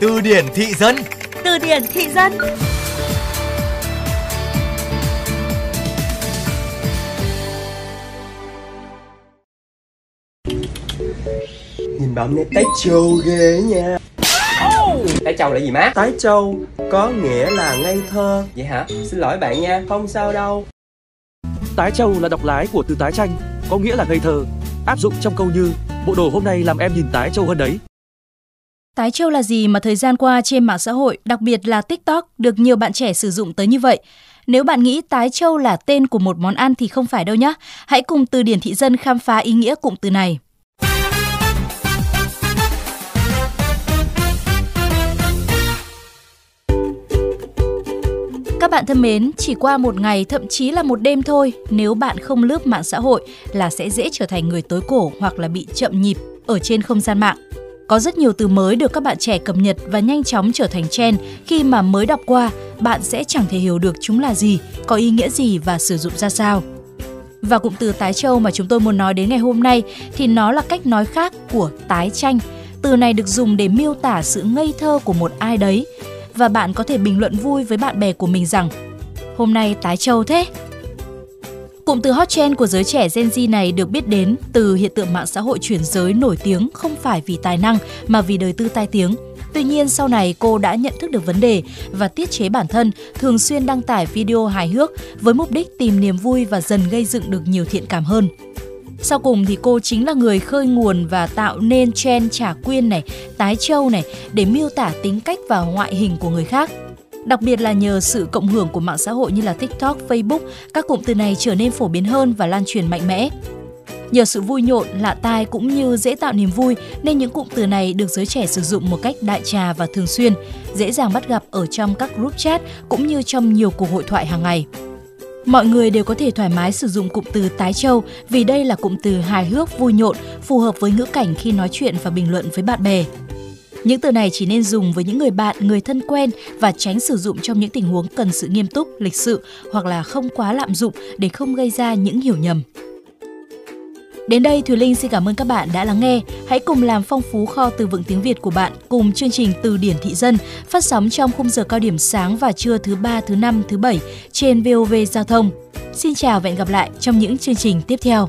Từ điển thị dân Từ điển thị dân Nhìn bẩm này tái trâu ghê nha Tái trâu là gì má? Tái trâu có nghĩa là ngây thơ Vậy hả? Xin lỗi bạn nha Không sao đâu Tái trâu là đọc lái của từ tái tranh, có nghĩa là ngây thơ. Áp dụng trong câu như bộ đồ hôm nay làm em nhìn tái trâu hơn đấy. Tái trâu là gì mà thời gian qua trên mạng xã hội, đặc biệt là TikTok, được nhiều bạn trẻ sử dụng tới như vậy? Nếu bạn nghĩ tái trâu là tên của một món ăn thì không phải đâu nhé. Hãy cùng từ điển thị dân khám phá ý nghĩa cụm từ này. Các bạn thân mến, chỉ qua một ngày thậm chí là một đêm thôi, nếu bạn không lướt mạng xã hội là sẽ dễ trở thành người tối cổ hoặc là bị chậm nhịp ở trên không gian mạng. Có rất nhiều từ mới được các bạn trẻ cập nhật và nhanh chóng trở thành trend khi mà mới đọc qua, bạn sẽ chẳng thể hiểu được chúng là gì, có ý nghĩa gì và sử dụng ra sao. Và cụm từ tái châu mà chúng tôi muốn nói đến ngày hôm nay thì nó là cách nói khác của tái tranh. Từ này được dùng để miêu tả sự ngây thơ của một ai đấy và bạn có thể bình luận vui với bạn bè của mình rằng hôm nay tái châu thế. Cụm từ hot trend của giới trẻ Gen Z này được biết đến từ hiện tượng mạng xã hội chuyển giới nổi tiếng không phải vì tài năng mà vì đời tư tai tiếng. Tuy nhiên sau này cô đã nhận thức được vấn đề và tiết chế bản thân, thường xuyên đăng tải video hài hước với mục đích tìm niềm vui và dần gây dựng được nhiều thiện cảm hơn. Sau cùng thì cô chính là người khơi nguồn và tạo nên trend trả quyên này, tái châu này để miêu tả tính cách và ngoại hình của người khác. Đặc biệt là nhờ sự cộng hưởng của mạng xã hội như là TikTok, Facebook, các cụm từ này trở nên phổ biến hơn và lan truyền mạnh mẽ. Nhờ sự vui nhộn, lạ tai cũng như dễ tạo niềm vui nên những cụm từ này được giới trẻ sử dụng một cách đại trà và thường xuyên, dễ dàng bắt gặp ở trong các group chat cũng như trong nhiều cuộc hội thoại hàng ngày. Mọi người đều có thể thoải mái sử dụng cụm từ tái châu vì đây là cụm từ hài hước, vui nhộn, phù hợp với ngữ cảnh khi nói chuyện và bình luận với bạn bè. Những từ này chỉ nên dùng với những người bạn, người thân quen và tránh sử dụng trong những tình huống cần sự nghiêm túc, lịch sự hoặc là không quá lạm dụng để không gây ra những hiểu nhầm. Đến đây Thùy Linh xin cảm ơn các bạn đã lắng nghe. Hãy cùng làm phong phú kho từ vựng tiếng Việt của bạn cùng chương trình Từ điển thị dân phát sóng trong khung giờ cao điểm sáng và trưa thứ ba, thứ năm, thứ bảy trên VOV Giao thông. Xin chào và hẹn gặp lại trong những chương trình tiếp theo.